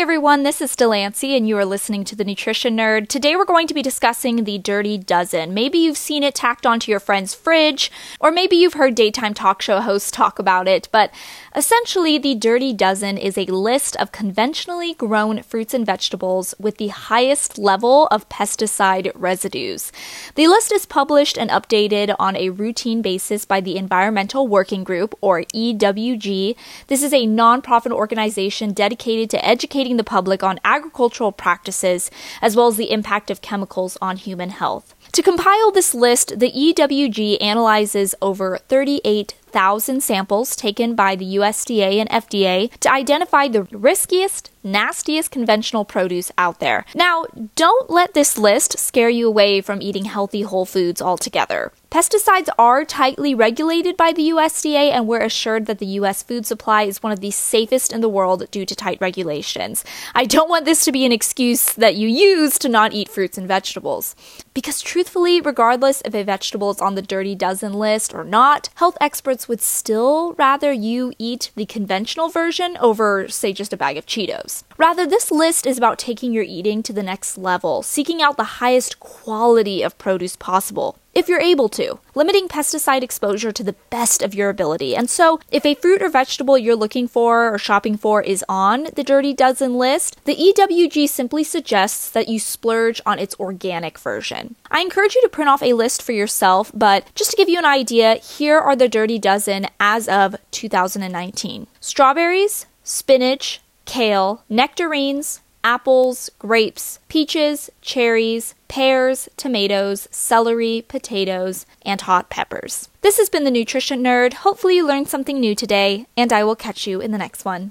Everyone, this is Delancey, and you are listening to the Nutrition Nerd. Today we're going to be discussing the Dirty Dozen. Maybe you've seen it tacked onto your friend's fridge, or maybe you've heard daytime talk show hosts talk about it, but essentially, the Dirty Dozen is a list of conventionally grown fruits and vegetables with the highest level of pesticide residues. The list is published and updated on a routine basis by the Environmental Working Group, or EWG. This is a nonprofit organization dedicated to educating educating the public on agricultural practices as well as the impact of chemicals on human health. To compile this list, the EWG analyzes over 38,000 samples taken by the USDA and FDA to identify the riskiest, nastiest conventional produce out there. Now, don't let this list scare you away from eating healthy whole foods altogether. Pesticides are tightly regulated by the USDA, and we're assured that the U.S. food supply is one of the safest in the world due to tight regulations. I don't want this to be an excuse that you use to not eat fruits and vegetables. Because truthfully, regardless if a vegetable is on the dirty dozen list or not, health experts would still rather you eat the conventional version over, say, just a bag of Cheetos. Rather, this list is about taking your eating to the next level, seeking out the highest quality of produce possible if you're able to, limiting pesticide exposure to the best of your ability. And so, if a fruit or vegetable you're looking for or shopping for is on the Dirty Dozen list, the EWG simply suggests that you splurge on its organic version. I encourage you to print off a list for yourself, but just to give you an idea, here are the Dirty Dozen as of 2019 strawberries, spinach, kale, nectarines, apples, grapes, peaches, cherries, pears, tomatoes, celery, potatoes, and hot peppers. This has been the Nutrition Nerd. Hopefully, you learned something new today, and I will catch you in the next one.